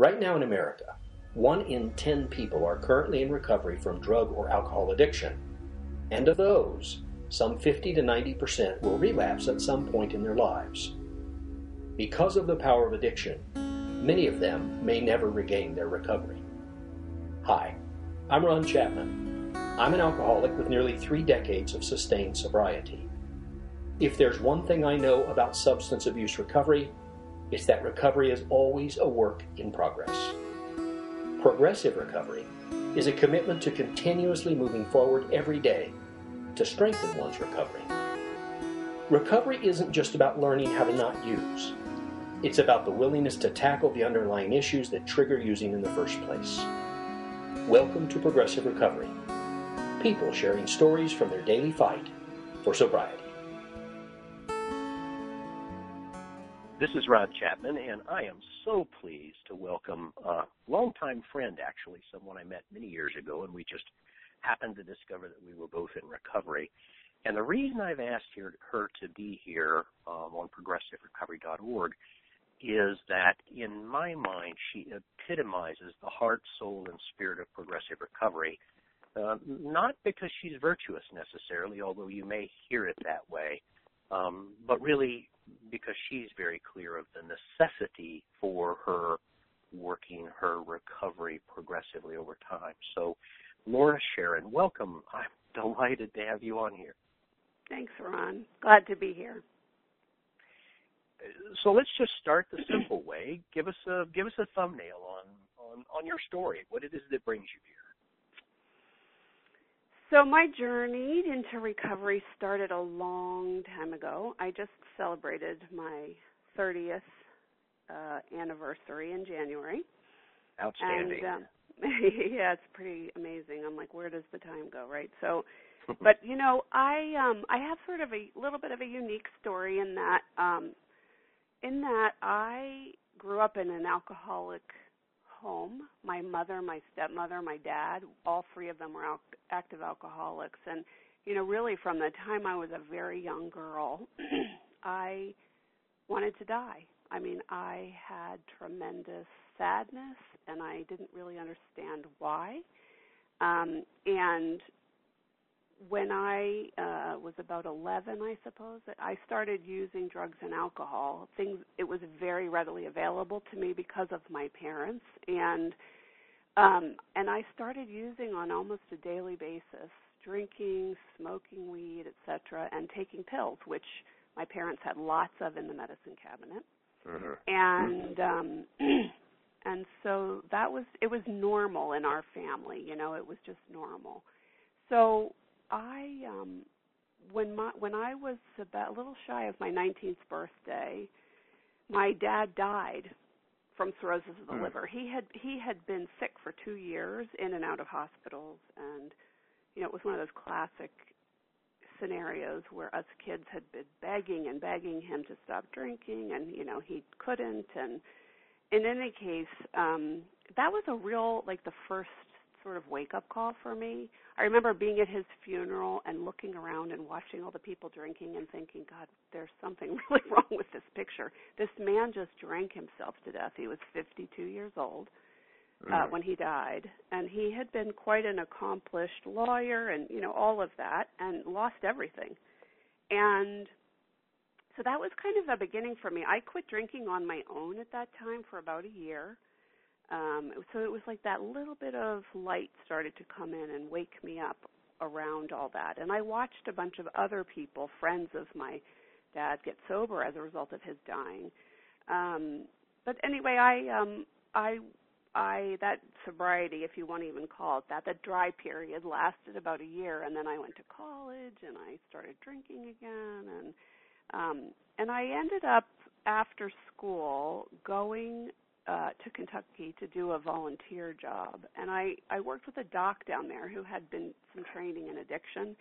Right now in America, one in 10 people are currently in recovery from drug or alcohol addiction. And of those, some 50 to 90% will relapse at some point in their lives. Because of the power of addiction, many of them may never regain their recovery. Hi, I'm Ron Chapman. I'm an alcoholic with nearly three decades of sustained sobriety. If there's one thing I know about substance abuse recovery, it's that recovery is always a work in progress. Progressive recovery is a commitment to continuously moving forward every day to strengthen one's recovery. Recovery isn't just about learning how to not use. It's about the willingness to tackle the underlying issues that trigger using in the first place. Welcome to Progressive Recovery. People sharing stories from their daily fight for sobriety. This is Ron Chapman, and I am so pleased to welcome a longtime friend, actually, someone I met many years ago, and we just happened to discover that we were both in recovery. And the reason I've asked her, her to be here um, on progressiverecovery.org is that, in my mind, she epitomizes the heart, soul, and spirit of progressive recovery. Uh, not because she's virtuous necessarily, although you may hear it that way, um, but really because she's very clear of the necessity for her working her recovery progressively over time. So, Laura Sharon, welcome. I'm delighted to have you on here. Thanks, Ron. Glad to be here. So let's just start the simple way. Give us a give us a thumbnail on on, on your story. What it is that brings you here. So my journey into recovery started a long time ago. I just celebrated my 30th uh, anniversary in January. Outstanding. And, um, yeah, it's pretty amazing. I'm like, where does the time go, right? So, but you know, I um I have sort of a little bit of a unique story in that um in that I grew up in an alcoholic home. My mother, my stepmother, my dad, all three of them were al- active alcoholics. And, you know, really from the time I was a very young girl, I wanted to die. I mean, I had tremendous sadness and I didn't really understand why. Um, and when I uh, was about 11, I suppose, I started using drugs and alcohol. Things it was very readily available to me because of my parents, and um, and I started using on almost a daily basis, drinking, smoking weed, etc., and taking pills, which my parents had lots of in the medicine cabinet. Mm-hmm. And um, and so that was it was normal in our family, you know, it was just normal. So I um when my when I was about a little shy of my 19th birthday, my dad died from cirrhosis of the Mm. liver. He had he had been sick for 2 years in and out of hospitals and you know, it was one of those classic scenarios where us kids had been begging and begging him to stop drinking and you know, he couldn't and in any case, um that was a real like the first sort of wake up call for me. I remember being at his funeral and looking around and watching all the people drinking and thinking, God, there's something really wrong with this picture. This man just drank himself to death. He was 52 years old uh, Mm. when he died, and he had been quite an accomplished lawyer and you know all of that, and lost everything. And so that was kind of the beginning for me. I quit drinking on my own at that time for about a year um so it was like that little bit of light started to come in and wake me up around all that. And i watched a bunch of other people friends of my dad get sober as a result of his dying. Um but anyway i um i i that sobriety if you want to even call it that that dry period lasted about a year and then i went to college and i started drinking again and um and i ended up after school going uh, to Kentucky to do a volunteer job, and I I worked with a doc down there who had been some training in addiction,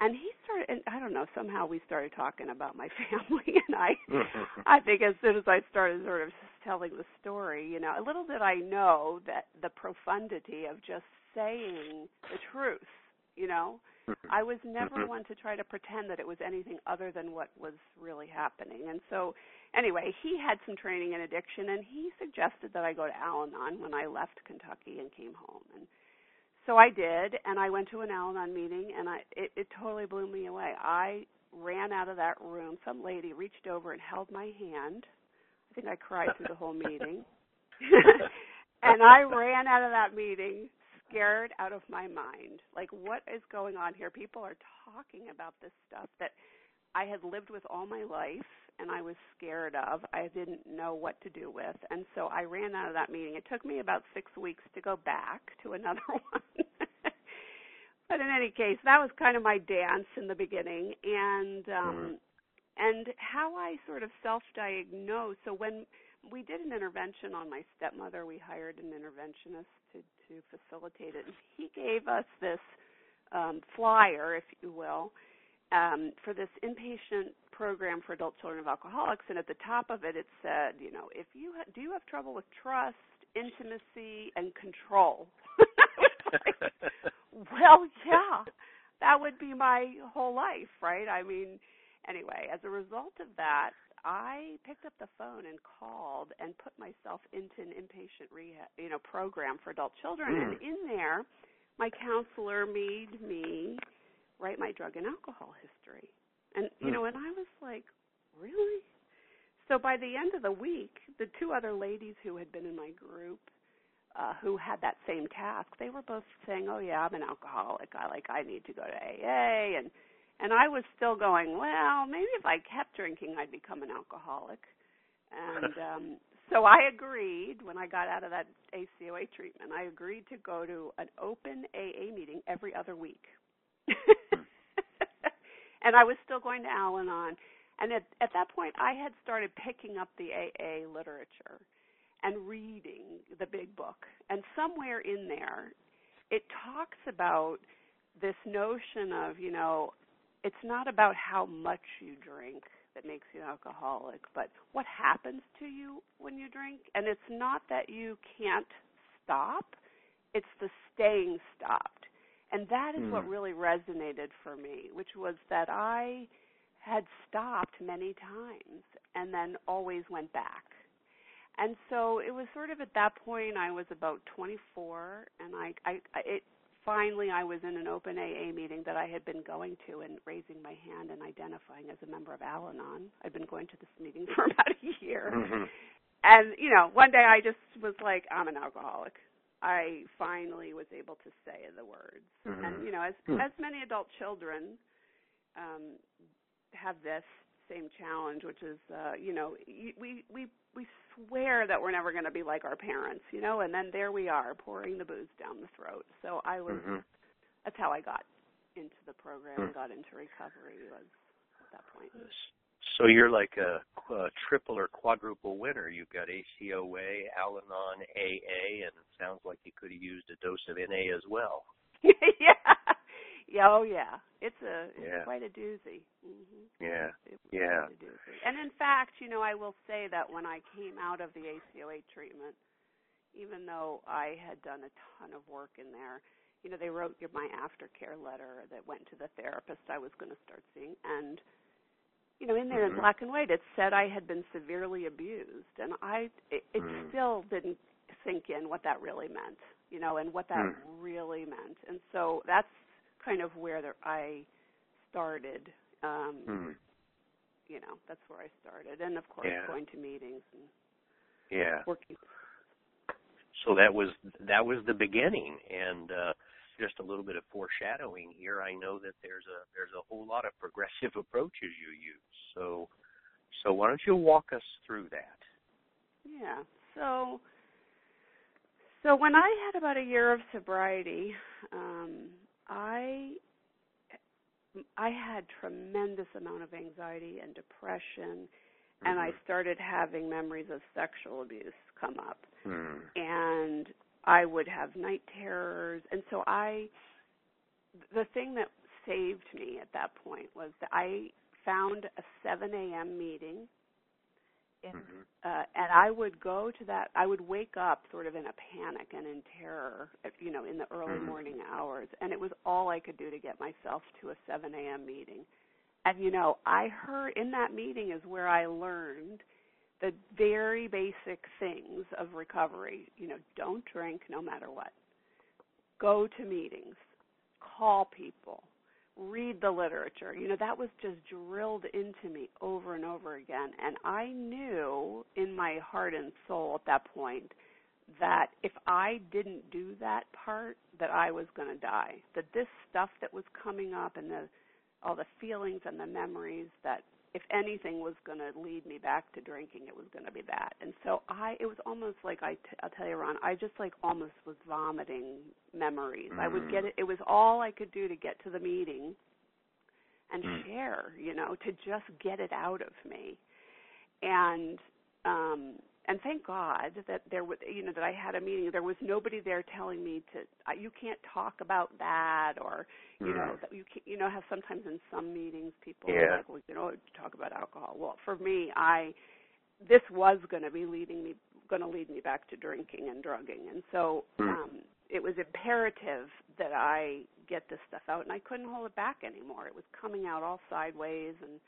and he started and I don't know somehow we started talking about my family, and I I think as soon as I started sort of telling the story, you know, a little did I know that the profundity of just saying the truth, you know. I was never Mhm. one to try to pretend that it was anything other than what was really happening. And so anyway, he had some training in addiction, and he suggested that I go to Al-Anon when I left Kentucky and came home. And so I did, and I went to an Al-Anon meeting, and I it, it totally blew me away. I ran out of that room. Some lady reached over and held my hand. I think I cried through the whole meeting. and I ran out of that meeting scared out of my mind. Like, what is going on here? People are talking about this stuff that I had lived with all my life and I was scared of. I didn't know what to do with. And so I ran out of that meeting. It took me about six weeks to go back to another one. but in any case, that was kind of my dance in the beginning. And um mm-hmm. and how I sort of self diagnose. So when we did an intervention on my stepmother, we hired an interventionist to to facilitate it. And he gave us this um, flyer, if you will, um, for this inpatient program for adult children of alcoholics. And at the top of it, it said, you know, if you ha- do you have trouble with trust, intimacy, and control? well, yeah, that would be my whole life, right? I mean, anyway, as a result of that, I picked up the phone and called and put myself into an inpatient rehab, you know, program for adult children. Mm. And in there, my counselor made me write my drug and alcohol history. And you mm. know, and I was like, really? So by the end of the week, the two other ladies who had been in my group, uh, who had that same task, they were both saying, "Oh yeah, I'm an alcoholic. I like I need to go to AA." And and I was still going, well, maybe if I kept drinking, I'd become an alcoholic. And um, so I agreed when I got out of that ACOA treatment, I agreed to go to an open AA meeting every other week. and I was still going to Al Anon. And at, at that point, I had started picking up the AA literature and reading the big book. And somewhere in there, it talks about this notion of, you know, it's not about how much you drink that makes you an alcoholic, but what happens to you when you drink. And it's not that you can't stop, it's the staying stopped. And that is mm. what hmm. really resonated for me, which was that I had stopped many times and then always went back. And so it was sort of at that point I was about 24 and I I it finally I was in an open AA meeting that I had been going to and raising my hand and identifying as a member of Al Anon. I'd been going to this meeting for about a year. Mm-hmm. And, you know, one day I just was like, I'm an alcoholic. I finally was able to say the words. Mm-hmm. And, you know, as mm-hmm. as many adult children um have this same challenge, which is, uh, you know, we we we swear that we're never going to be like our parents, you know, and then there we are pouring the booze down the throat. So I was, mm-hmm. that's how I got into the program mm-hmm. and got into recovery was at that point. So you're like a, a triple or quadruple winner. You've got ACOA, Al-Anon, AA, and it sounds like you could have used a dose of NA as well. yeah. Yeah, oh yeah. It's a it's yeah. quite a doozy. Mm-hmm. Yeah. yeah. And in fact, you know, I will say that when I came out of the ACOA treatment, even though I had done a ton of work in there, you know, they wrote my aftercare letter that went to the therapist I was going to start seeing, and you know, in there mm-hmm. in black and white, it said I had been severely abused, and I it, it mm-hmm. still didn't sink in what that really meant, you know, and what that mm. really meant. And so that's kind of where the, I started. Um, hmm. You know, that's where I started, and of course, yeah. going to meetings and yeah, working. So that was that was the beginning, and uh, just a little bit of foreshadowing here. I know that there's a there's a whole lot of progressive approaches you use. So, so why don't you walk us through that? Yeah. So, so when I had about a year of sobriety, um, I I had tremendous amount of anxiety and depression mm-hmm. and I mm-hmm. started having memories of sexual abuse come up. Mm. And I would have night terrors and so I the thing that saved me at that point was that I found a 7 a.m. meeting mm-hmm. uh, and I would go to that. I would wake up sort of in a panic and in terror, you know, in the early mm-hmm. morning hours, and it was all I could do to get myself to a 7 a.m. meeting. And you know, I heard in that meeting is where I learned the very basic things of recovery. You know, don't drink no matter what. Go to meetings. Call people. Read the literature. You know, that was just drilled into me over and over again. And I knew in my heart and soul at that point that if I didn't do that part, that I was going to die. That this stuff that was coming up and the all the feelings and the memories that if anything was going to lead me back to drinking, it was going to be that. And so I, it was almost like I, t- I'll tell you, Ron, I just like almost was vomiting memories. Mm. I would get mm. it. It was all I could do to get to the meeting and mm. share, you know, to just get it out of me. And um and thank God that there was, you know, that I had a meeting. There was nobody there telling me to, uh, you can't talk about that, or, you mm. know, that you can, you know, have sometimes in some meetings people yeah. are like, well, you know, talk about alcohol. Well, for me, I, this was going to be leading me, going to lead me back to drinking and drugging, and so mm. um, it was imperative that I get this stuff out, and I couldn't hold it back anymore. It was coming out all sideways and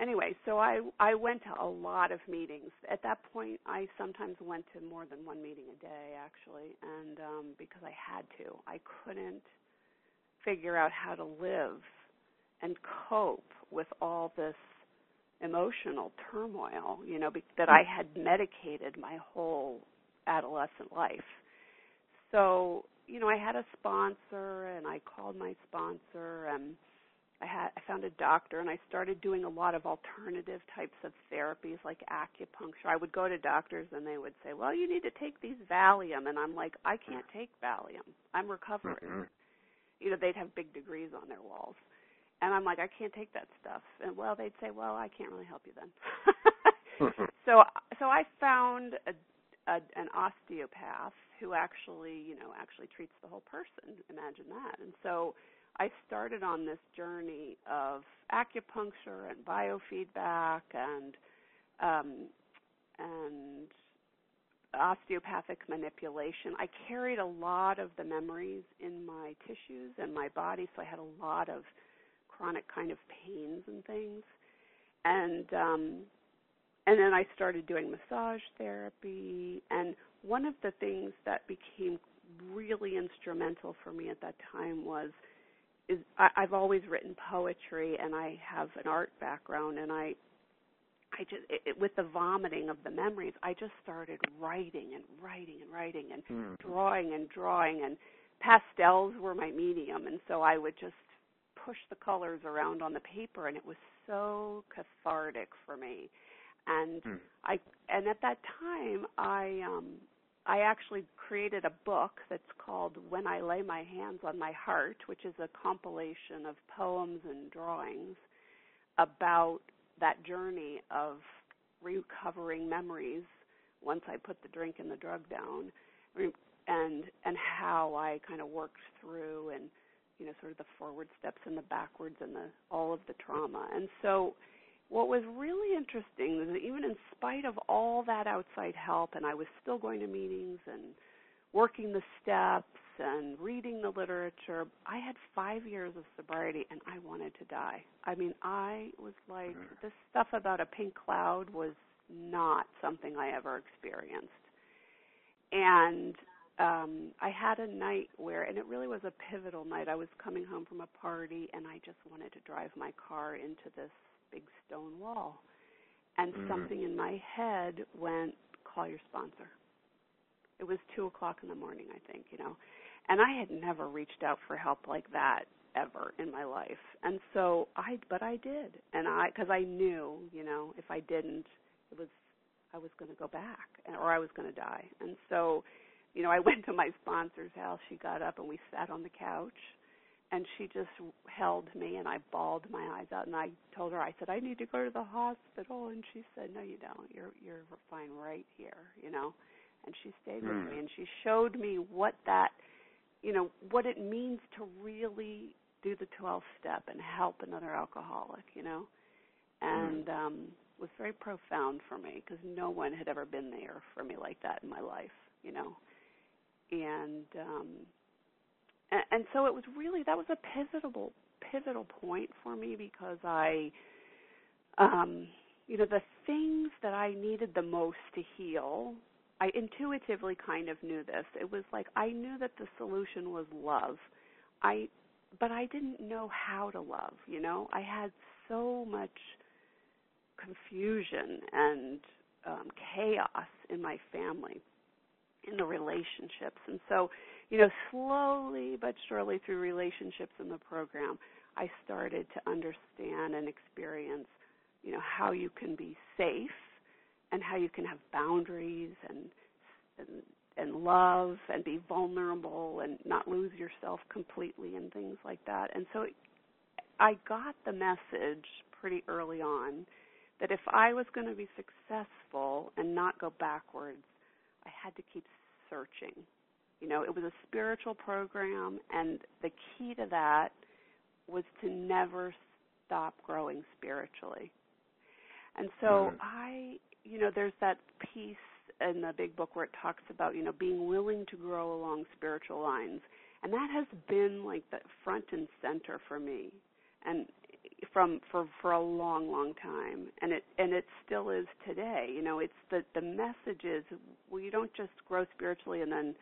anyway, so I I went to a lot of meetings. At that point, I sometimes went to more than one meeting a day actually, and um because I had to. I couldn't figure out how to live and cope with all this emotional turmoil, you know, be, that I had medicated my whole adolescent life. So, you know, I had a sponsor and I called my sponsor and I had I found a doctor and I started doing a lot of alternative types of therapies like acupuncture. I would go to doctors and they would say, "Well, you need to take these Valium." And I'm like, "I can't take Valium. I'm recovering." Mm-hmm. You know, they'd have big degrees on their walls. And I'm like, "I can't take that stuff." And well, they'd say, "Well, I can't really help you then." so so I found a, a an osteopath who actually, you know, actually treats the whole person. Imagine that. And so I started on this journey of acupuncture and biofeedback and um, and osteopathic manipulation. I carried a lot of the memories in my tissues and my body, so I had a lot of chronic kind of pains and things. And um, and then I started doing massage therapy. And one of the things that became really instrumental for me at that time was is I, I've always written poetry and I have an art background and I I just it, it, with the vomiting of the memories, I just started writing and writing and writing and mm. drawing and drawing and pastels were my medium and so I would just push the colors around on the paper and it was so cathartic for me. And mm. I and at that time I um I actually created a book that's called When I Lay My Hands on My Heart, which is a compilation of poems and drawings about that journey of recovering memories once I put the drink and the drug down and and how I kind of worked through and you know sort of the forward steps and the backwards and the all of the trauma. And so what was really interesting is that even in spite of all that outside help, and I was still going to meetings and working the steps and reading the literature, I had five years of sobriety and I wanted to die. I mean, I was like, mm-hmm. this stuff about a pink cloud was not something I ever experienced. And um I had a night where and it really was a pivotal night. I was coming home from a party and I just wanted to drive my car into this big stone wall. And mm-hmm. something in my head went, call your sponsor. It was two o'clock in the morning, I think, you know. And I had never reached out for help like that ever in my life. And so I, but I did. And I, because I knew, you know, if I didn't, it was, I was going to go back or I was going to die. And so, you know, I went to my sponsor's house. She got up and we sat on the couch and she just held me and I bawled my eyes out and I told her I said I need to go to the hospital and she said no you don't you're you're fine right here you know and she stayed with me hmm. and she showed me what that you know what it means to really do the 12 step and help another alcoholic you know and mm. um was very profound for me because no one had ever been there for me like that in my life you know and um and, so it was really that was a pivotal pivotal point for me because I um you know, the things that I needed the most to heal, I intuitively kind of knew this. It was like I knew that the solution was love. I but I didn't know how to love, you know? I had so much confusion and um chaos in my family in the relationships. And so, you know, slowly but surely through relationships in the program, I started to understand and experience, you know, how you can be safe and how you can have boundaries and and and love and be vulnerable and not lose yourself completely and things like that. And so I got the message pretty early on that if I was going to be successful and not go backwards, I had to keep searching. You know, it was a spiritual program, and the key to that was to never stop growing spiritually. And so mm-hmm. I, you know, there's that piece in the big book where it talks about, you know, being willing to grow along spiritual lines. And that has been like the front and center for me. And from for for a long long time and it and it still is today you know it's the the message is well you don't just grow spiritually and then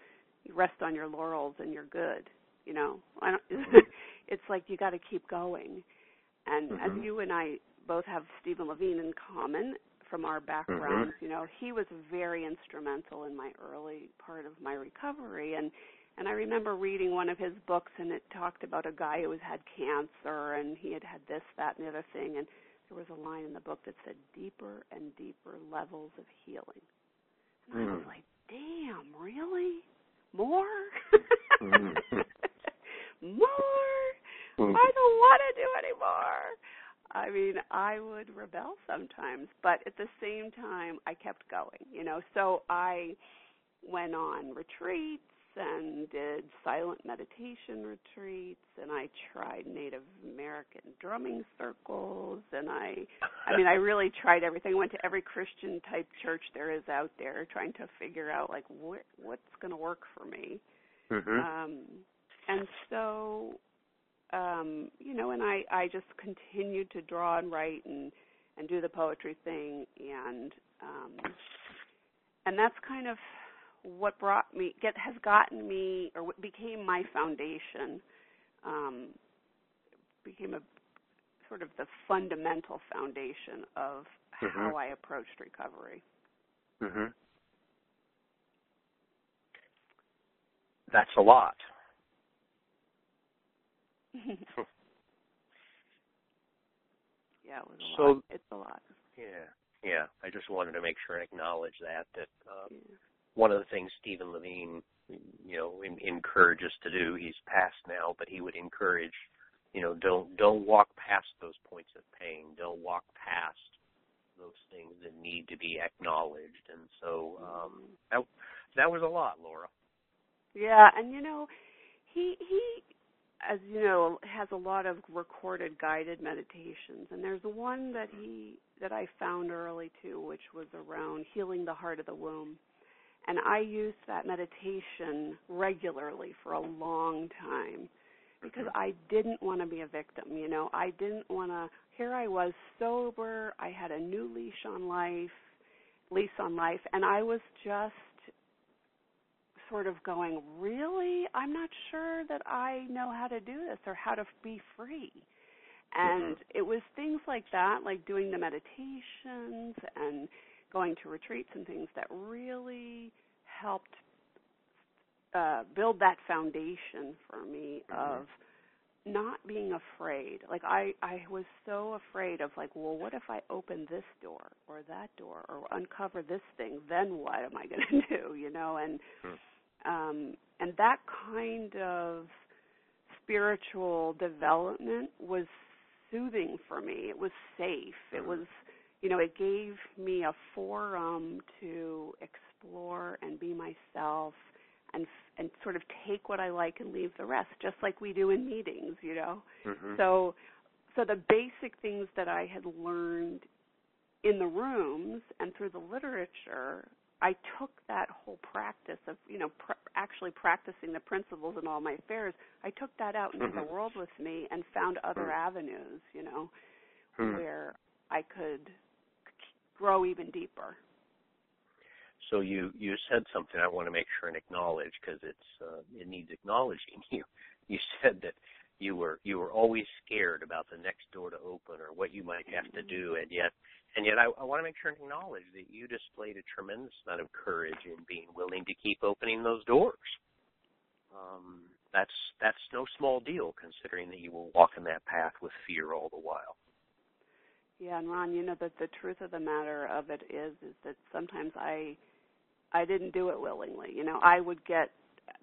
you rest on your laurels and you're good you know I don't, it's like you got to keep going and mm-hmm. as you and I both have Stephen Levine in common from our backgrounds mm-hmm. you know he was very instrumental in my early part of my recovery and and I remember reading one of his books, and it talked about a guy who had cancer, and he had had this, that, and the other thing. And there was a line in the book that said, "Deeper and deeper levels of healing." And mm. I was hmm. like, "Damn, really? More? mm. More? Mm. I don't want to do anymore." I mean, I would rebel sometimes, but at the same time, I kept going. You know, so I went on retreats and did silent meditation retreats and I tried Native American drumming circles and I I mean I really tried everything. I went to every Christian type church there is out there trying to figure out like what what's going to work for me. Mm-hmm. Um and so um you know and I I just continued to draw and write and and do the poetry thing and um and that's kind of what brought me get has gotten me or what became my foundation um, became a sort of the fundamental foundation of mm-hmm. how I approached recovery. Mhm. That's a lot. yeah, it was a so, lot. It's a lot. Yeah, yeah. I just wanted to make sure and acknowledge that that um, yeah one of the things Stephen Levine, you know, in, encourages to do. He's passed now, but he would encourage, you know, don't don't walk past those points of pain. Don't walk past those things that need to be acknowledged. And so um, that that was a lot, Laura. Yeah, and you know, he he as you know has a lot of recorded guided meditations and there's one that he that I found early too which was around healing the heart of the womb and I used that meditation regularly for a long time because mm-hmm. I didn't want to be a victim. You know, I didn't want to. Here I was sober. I had a new leash on life, lease on life, and I was just sort of going, really? I'm not sure that I know how to do this or how to be free. And mm-hmm. it was things like that, like doing the meditations and going to retreats and things that really helped uh, build that foundation for me mm-hmm. of not being afraid. Like I, I was so afraid of like, well, what if I open this door or that door or uncover this thing? Then what am I going to do? You know, and mm. um, and that kind of spiritual development was soothing for me. It was safe. It mm-hmm. was you know, it gave me a forum to explore and be myself and and sort of take what I like and leave the rest, just like we do in meetings, you know. Mm-hmm. So so the basic things that I had learned in the rooms and through the literature, I took that whole practice of, you know, pr- actually practicing the principles in all my affairs. I took that out into mm-hmm. the world with me and found other mm-hmm. avenues, you know, mm-hmm. where I could grow even deeper. So you you said something I want to make sure and acknowledge because it's uh, it needs acknowledging. You you said that you were you were always scared about the next door to open or what you might have to do, and yet and yet I, I want to make sure and acknowledge that you displayed a tremendous amount of courage in being willing to keep opening those doors. Um, that's that's no small deal considering that you were walking that path with fear all the while. Yeah, and Ron, you know that the truth of the matter of it is is that sometimes I I didn't do it willingly. You know, I would get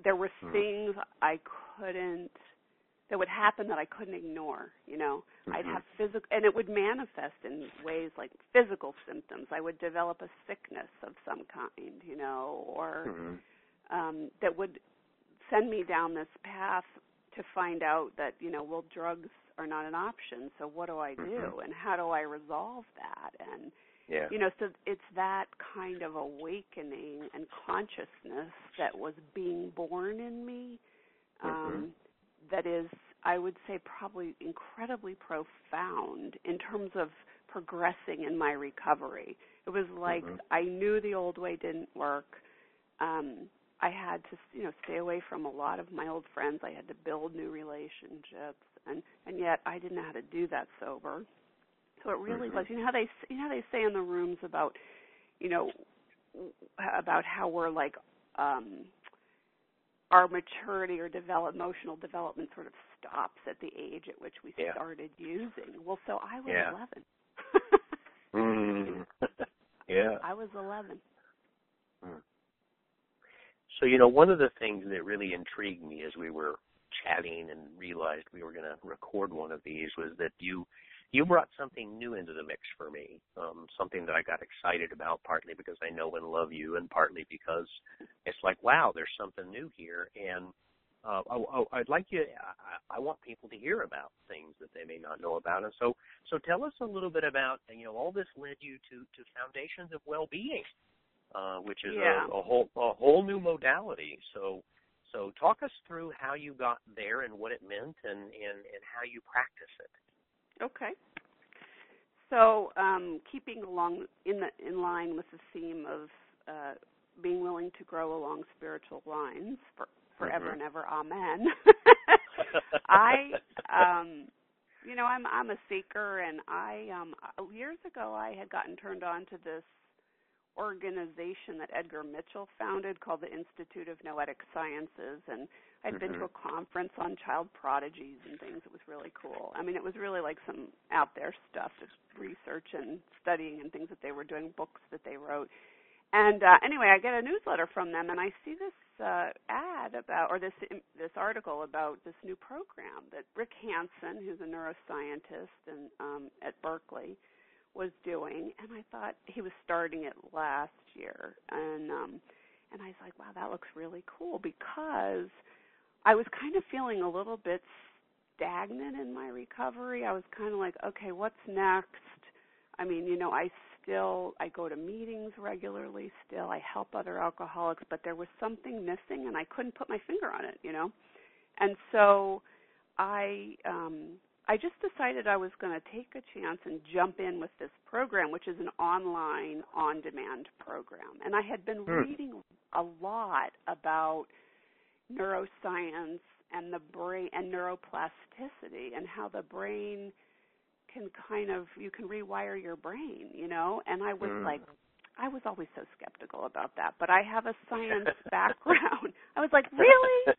there were mm-hmm. things I couldn't that would happen that I couldn't ignore. You know, mm-hmm. I'd have physical, and it would manifest in ways like physical symptoms. I would develop a sickness of some kind, you know, or mm-hmm. um, that would send me down this path to find out that you know, well, drugs are not an option. So what do I do, mm-hmm. and how do I resolve that? And yeah. you know, so it's that kind of awakening and consciousness that was being born in me. Um, mm-hmm that is, I would say, probably incredibly profound in terms of progressing in my recovery. It was like mm-hmm. I knew the old way didn't work. Um, I had to, you know, stay away from a lot of my old friends. I had to build new relationships, and and yet I didn't know how to do that sober. So it really mm-hmm. was. You know how they, you know how they say in the rooms about, you know, about how we're like um our maturity or develop, emotional development sort of stops at the age at which we yeah. started using. Well, so I was yeah. 11. mm. yeah. I was 11. Mm. So, you know, one of the things that really intrigued me as we were chatting and realized we were going to record one of these was that you you brought something new into the mix for me, um, something that I got excited about, partly because I know and love you, and partly because it's like, wow, there's something new here, and uh, I, would like you. I, I want people to hear about things that they may not know about, and so, so tell us a little bit about, you know, all this led you to to foundations of well-being, uh, which is yeah. a, a whole a whole new modality. So, so talk us through how you got there and what it meant, and and and how you practice it. Okay. So, um, keeping along in the in line with the theme of uh, being willing to grow along spiritual lines for forever mm-hmm. and ever, amen. I, um, you know, I'm I'm a seeker, and I um, years ago I had gotten turned on to this organization that Edgar Mitchell founded called the Institute of Noetic Sciences, and I'd mm-hmm. been to mm-hmm. a conference on child prodigies and things. It was really cool. I mean, it was really like some out there stuff, just research and studying and things that they were doing, books that they wrote. And uh, anyway, I get a newsletter from them, and I see this uh, ad about, or this this article about this new program that Rick Hanson, who's a neuroscientist and um, at Berkeley, was doing, and I thought he was starting it last year, and um, and I was like, wow, that looks really cool because I was kind of feeling a little bit stagnant in my recovery. I was kind of like, okay, what's next? I mean, you know, I still I go to meetings regularly still. I help other alcoholics, but there was something missing and I couldn't put my finger on it, you know. And so I um I just decided I was going to take a chance and jump in with this program, which is an online on demand program. And I had been hmm. reading a lot about neuroscience and the brain and neuroplasticity and how the brain can kind of you can rewire your brain, you know? And I was mm. like I was always so skeptical about that, but I have a science background. I was like, "Really?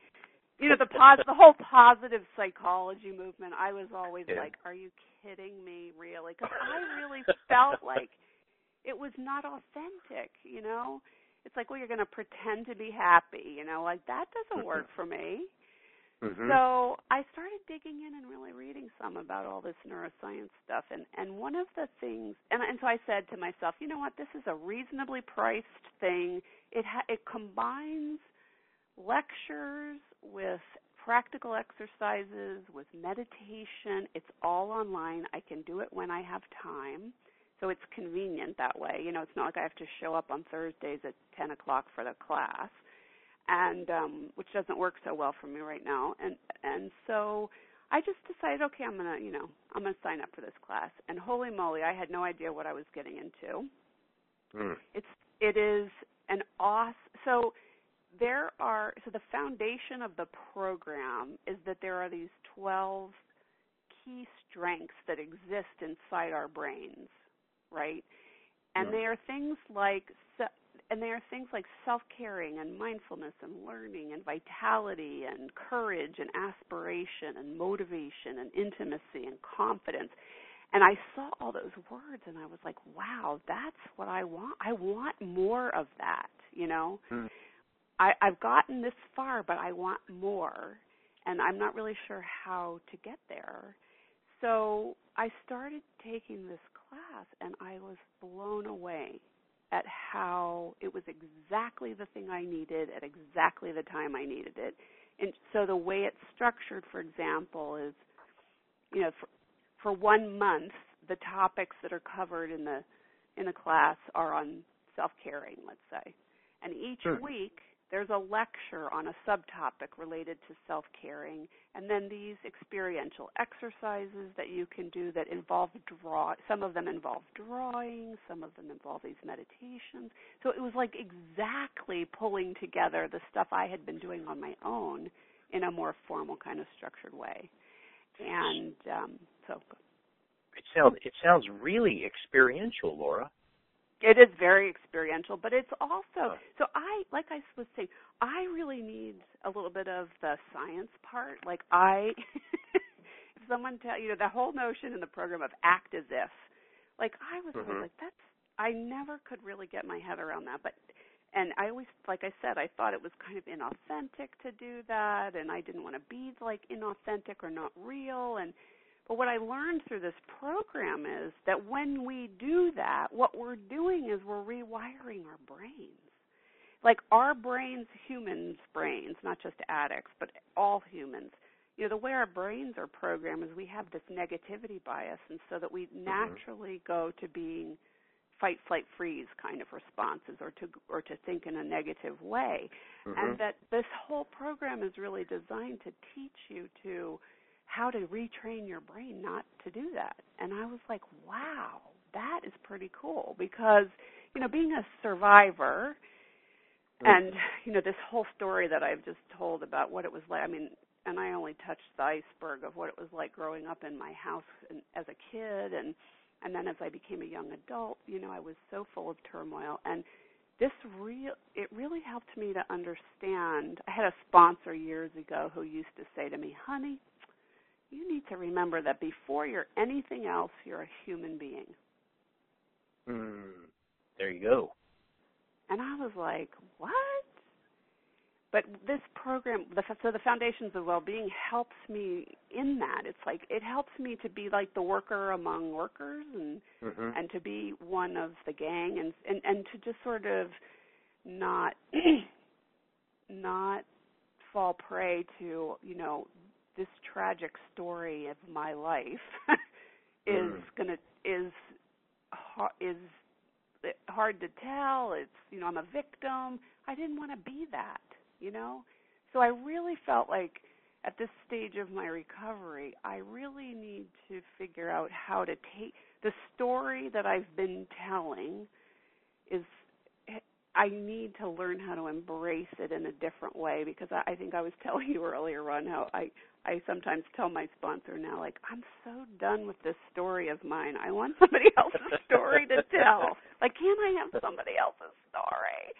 You know the pos the whole positive psychology movement i was always yeah. like are you kidding me really because i really felt like it was not authentic you know it's like well you're going to pretend to be happy you know like that doesn't mm-hmm. work for me mm-hmm. so i started digging in and really reading some about all this neuroscience stuff and and one of the things and and so i said to myself you know what this is a reasonably priced thing it ha- it combines lectures, with practical exercises, with meditation. It's all online. I can do it when I have time. So it's convenient that way. You know, it's not like I have to show up on Thursdays at 10 o'clock for the class, and um, which doesn't work so well for me right now. And and so I just decided, okay, I'm gonna, you know, I'm gonna sign up for this class. And holy moly, I had no idea what I was getting into. Mm. It's it is an awesome. So there are so the foundation of the program is that there are these 12 key strengths that exist inside our brains, right? And they are things like and they are things like self-caring and mindfulness and learning and vitality and courage and aspiration and motivation and intimacy and confidence. And I saw all those words and I was like, wow, that's what I want. I want more of that, you know? Mm. I, I've gotten this far, but I want more. And I'm not really sure how to get there. So I started taking this class and I was blown away at how it was exactly the thing I needed at exactly the time I needed it. And so the way it's structured, for example, is you know, for, for one month, the topics that are covered in the in the class are on self-caring, let's say. And each Sure. week there's a lecture on a subtopic related to self-caring and then these experiential exercises that you can do that involve draw some of them involve drawing some of them involve these meditations so it was like exactly pulling together the stuff i had been doing on my own in a more formal kind of structured way and um so It sounds it sounds really experiential, Laura. It is very experiential, but it's also so I like I was saying, I really need a little bit of the science part. Like I if someone tell you know, the whole notion in the program of act as if. Like I was always Mhm. like, that's I never could really get my head around that. But and I always like I said, I thought it was kind of inauthentic to do that and I didn't want to be like inauthentic or not real and but what I learned through this program is that when we do that, what we're doing is we're rewiring our brains. Like our brains, humans' brains, not just addicts, but all humans. You know, the way our brains are programmed is we have this negativity bias, and so that we naturally go to being fight, flight, freeze kind of responses, or to or to think in a negative way Mhm. and that this whole program is really designed to teach you to how to retrain your brain not to do that. And I was like, wow, that is pretty cool because, you know, being a survivor and, you know, this whole story that I've just told about what it was like, I mean, and I only touched the iceberg of what it was like growing up in my house and, as a kid and and then as I became a young adult, you know, I was so full of turmoil and this real it really helped me to understand. I had a sponsor years ago who used to say to me, "Honey, you need to remember that before you're anything else, you're a human being." Mm. There you go. And I was like, "What?" But this program, the, so the Foundations of Wellbeing helps me in that. It's like it helps me to be like the worker among workers and Mhm. and to be one of the gang and and and to just sort of not not fall prey to you know this tragic story of my life is Mm. gonna is is hard to tell. It's you know i'm a victim. I didn't want to be that you know? So i really felt like at this stage of my recovery i really need to figure out how to take the story that i've been telling is I need to learn how to embrace it in a different way because I, I think I was telling you earlier on how I I sometimes tell my sponsor now like I'm so done with this story of mine. I want somebody else's story to tell. Like can I have somebody else's story?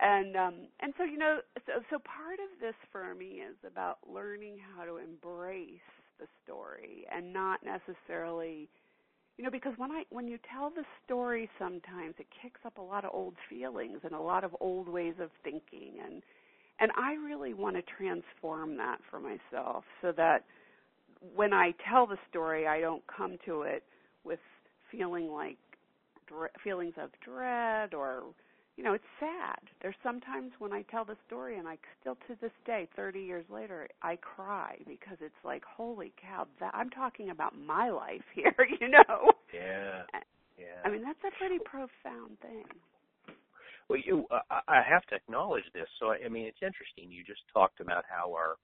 And um and so you know so so part of this for me is about learning how to embrace the story and not necessarily you know because when i when you tell the story sometimes it kicks up a lot of old feelings and a lot of old ways of thinking and and i really want to transform that for myself so that when i tell the story i don't come to it with feeling like dre- feelings of dread or you know it's sad there's sometimes when i tell the story and i still to this day 30 years later i cry because it's like holy cow that i'm talking about my life here you know Yeah. Yeah. i mean that's a pretty profound thing Well, you, uh, I have to acknowledge this. So, I mean, it's interesting. You just talked about how our,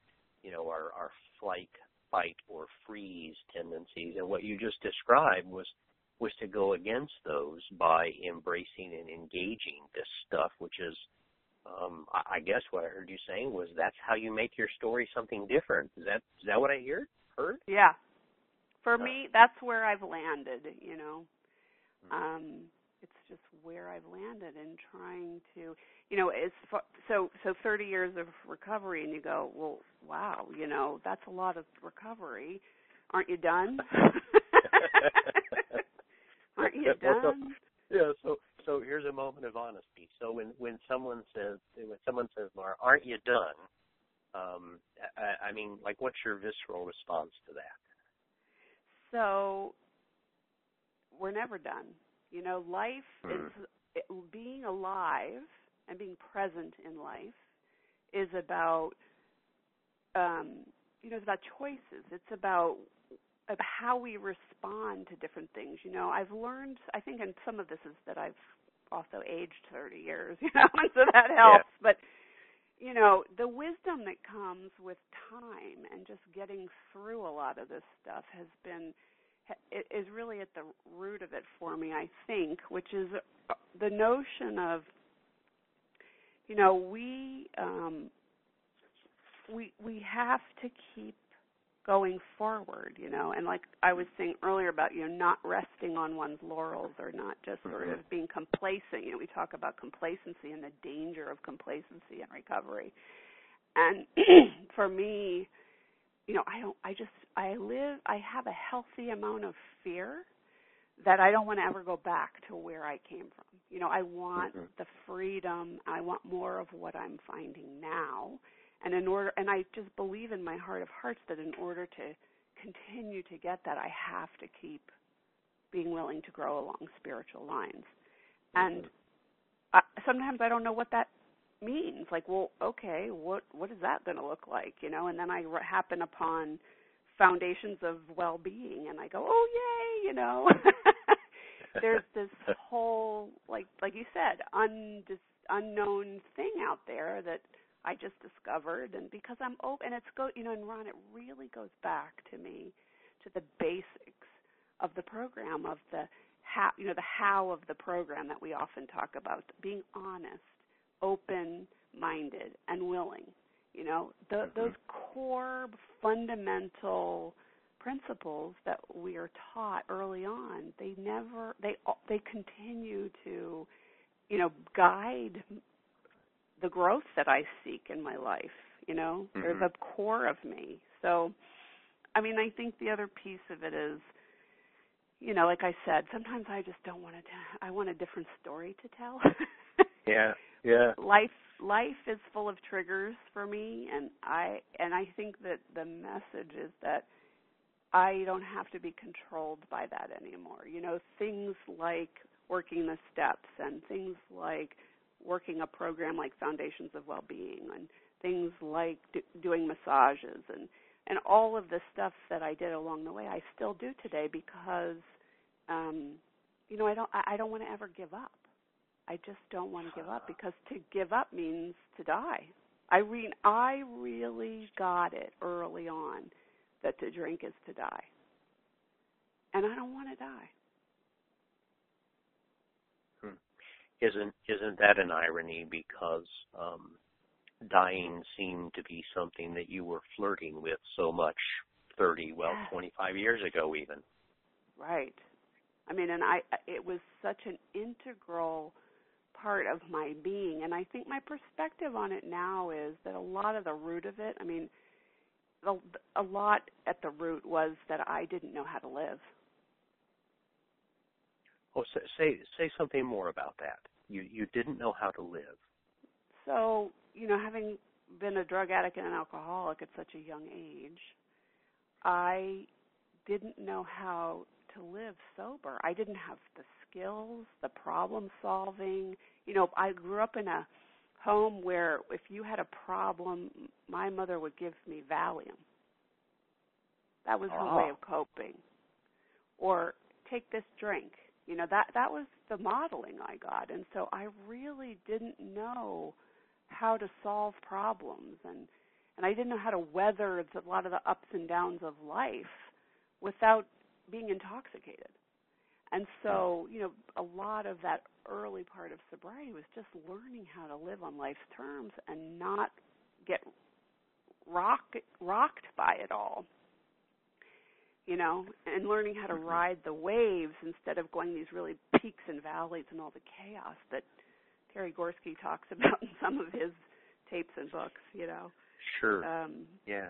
you know, our our flight, fight, or freeze tendencies, and what you just described was was to go against those by embracing and engaging this stuff, which is, um, I guess what I heard you saying was that's how you make your story something different. Is that is that what I heard? Heard? Yeah. For me, that's where I've landed. You know, hmm. um, it's just where I've landed in trying to, you know, it's so so 30 years of recovery, and you go, well, wow, you know, that's a lot of recovery. Aren't you done? Aren't you done? yeah. So so here's a moment of honesty. So when when someone says when someone says, "Mara, aren't you done?" Um, I, I mean, like, what's your visceral response to that? So we're never done. You know, life mm. is it, being alive and being present in life is about um, you know, it's about choices. It's about of how we respond to different things. You know, I've learned, I think, and some of this is that I've also aged 30 years, you know, and so that helps. Yeah. But, you know, the wisdom that comes with time and just getting through a lot of this stuff has been, is really at the root of it for me, I think, which is uh, the notion of, you know, we, um, we we have to keep going forward, you know, and like I was saying earlier about, you know, not resting on one's laurels or not just sort mm-hmm. of being complacent. You know, we talk about complacency and the danger of complacency in recovery. And for me, you know, I don't I just I live I have a healthy amount of fear that I don't want to ever go back to where I came from. You know, I want mm-hmm. the freedom, I want more of what I'm finding now and in order, and I just believe in my heart of hearts that in order to continue to get that, I have to keep being willing to grow along spiritual lines. And I, sometimes I don't know what that means. Like, well, okay, what what is that going to look like? You know, and then I happen upon foundations of well-being, and I go, oh yay, you know. There's this whole like like you said, un, unknown thing out there that I just discovered, and because I'm open, and it's go, you know, and Ron, it really goes back to me, to the basics of the program, of the how, you know, the how of the program that we often talk about, being honest, open-minded, and willing. You know, the, mm-hmm. those core fundamental principles that we are taught early on, they never, they they continue to, you know, guide the growth that I seek in my life. You know, mm-hmm. they're the core of me. So, I mean, I think the other piece of it is, you know, like I said, sometimes I just don't want to. T- I want a different story to tell. yeah, yeah. Life, life is full of triggers for me, and I and I think that the message is that I don't have to be controlled by that anymore. You know, things like working the steps and things like working a program like Foundations of Wellbeing and things like do, doing massages and and all of the stuff that I did along the way, I still do today because, um, you know, I don't I don't want to ever give up. I just don't want to give up because to give up means to die. I mean, I really got it early on that to drink is to die, and I don't want to die. isn't isn't that an irony because um, dying seemed to be something that you were flirting with so much 30 well 25 years ago even? Right. I mean and i it was such an integral part of my being and i think my perspective on it now is that a lot of the root of it i mean a, a lot at the root was that i didn't know how to live Oh, say say something more about that. You you didn't know how to live. So you know, having been a drug addict and an alcoholic at such a young age, I didn't know how to live sober. I didn't have the skills, the problem solving. You know, I grew up in a home where if you had a problem, my mother would give me Valium. That was her oh. way ah. of coping. Or take this drink you know that that was the modeling I got, and so I really didn't know how to solve problems, and and I didn't know how to weather a lot of the ups and downs of life without being intoxicated. And so, you know, a lot of that early part of sobriety was just learning how to live on life's terms and not get rock, rocked by it all. You know, and learning how to Mm-hmm. ride the waves instead of going these really peaks and valleys and all the chaos that Terry Gorski talks about in some of his tapes and books, you know. Sure. Um, yeah.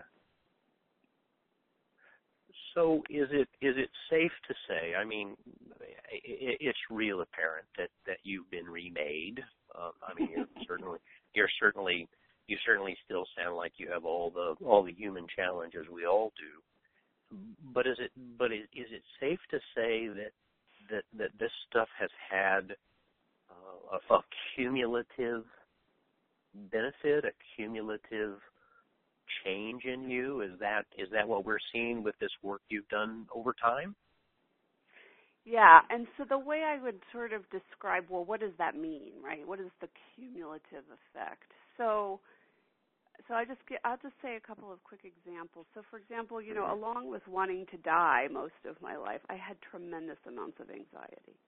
So is it is it safe to say? I mean, it's real apparent that that you've been remade. Um, I mean, you're certainly you're certainly you certainly still sound like you have all the all the human challenges we all do. But is it but is, is it safe to say that that that this stuff has had uh, a, a cumulative benefit, a cumulative change in you? Is that is that what we're seeing with this work you've done over time? Yeah, and so the way I would sort of describe, well, what does that mean, right? What is the cumulative effect? So, so I just get, I'll just say a couple of quick examples. So, for example, you know, mm-hmm. along with wanting to die most of my life, I had tremendous amounts of anxiety.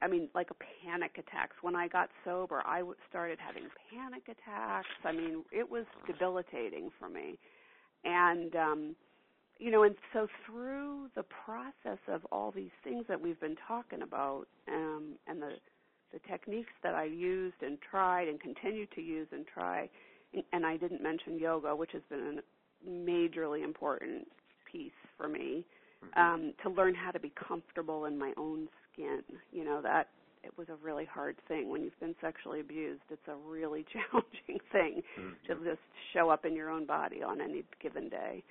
I mean, like a panic attacks. When I got sober, I started having panic attacks. I mean, it was debilitating for me, and um, you know, and so through the process of all these things that we've been talking about, um, and the the techniques that I used and tried and continue to use and try, and I didn't mention yoga, which has been a majorly important piece for me um, to learn how to be comfortable in my own skin. You know that it was a really hard thing when you've been sexually abused. It's a really challenging thing to just show up in your own body on any given day.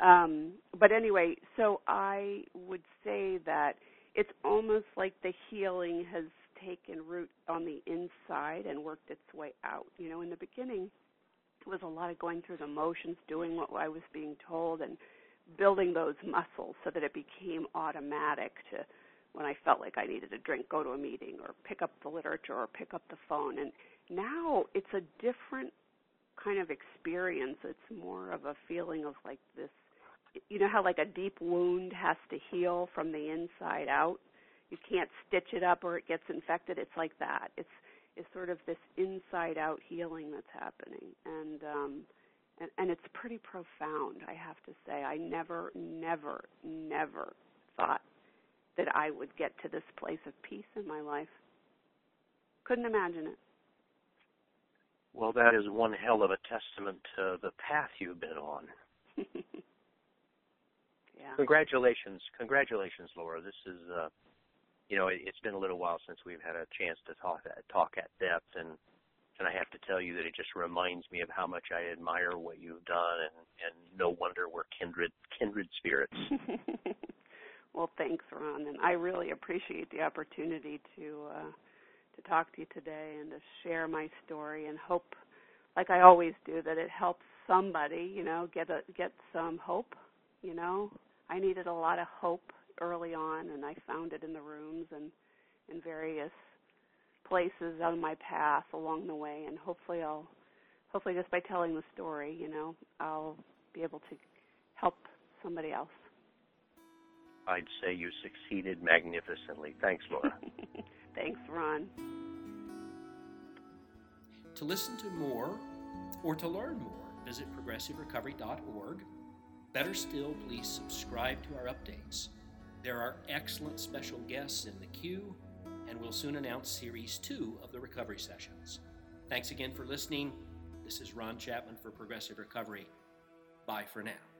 Um, but anyway, so I would say that it's almost like the healing has taken root on the inside and worked its way out. You know, in the beginning, it was a lot of going through the motions, doing what I was being told, and building those muscles so that it became automatic to when I felt like I needed a drink, go to a meeting or pick up the literature or pick up the phone. And now it's a different kind of experience. It's more of a feeling of like this you know how like a deep wound has to heal from the inside out? You can't stitch it up or it gets infected. It's like that. It's it's sort of this inside out healing that's happening. And um and, and it's pretty profound, I have to say. I never, never, never thought that I would get to this place of peace in my life. Couldn't imagine it. Well, that is one hell of a testament to the path you've been on. yeah. Congratulations, congratulations, Laura. This is, uh, you know, it, it's been a little while since we've had a chance to talk at, talk at depth, and and I have to tell you that it just reminds me of how much I admire what you've done, and and no wonder we're kindred kindred spirits. well, thanks, Ron, and I really appreciate the opportunity to uh, to talk to you today and to share my story, and hope, like I always do, that it helps somebody, you know, get a get some hope. You know, I needed a lot of hope early on, and I found it in the rooms and in various places on my path along the way, and hopefully I'll hopefully just by telling the story, you know, I'll be able to help somebody else. I'd say you succeeded magnificently. Thanks, Laura. Thanks, Ron. To listen to more or to learn more, visit progressiverecovery.org. Better still, please subscribe to our updates. There are excellent special guests in the queue, and we'll soon announce Series 2 of the recovery sessions. Thanks again for listening. This is Ron Chapman for Progressive Recovery. Bye for now.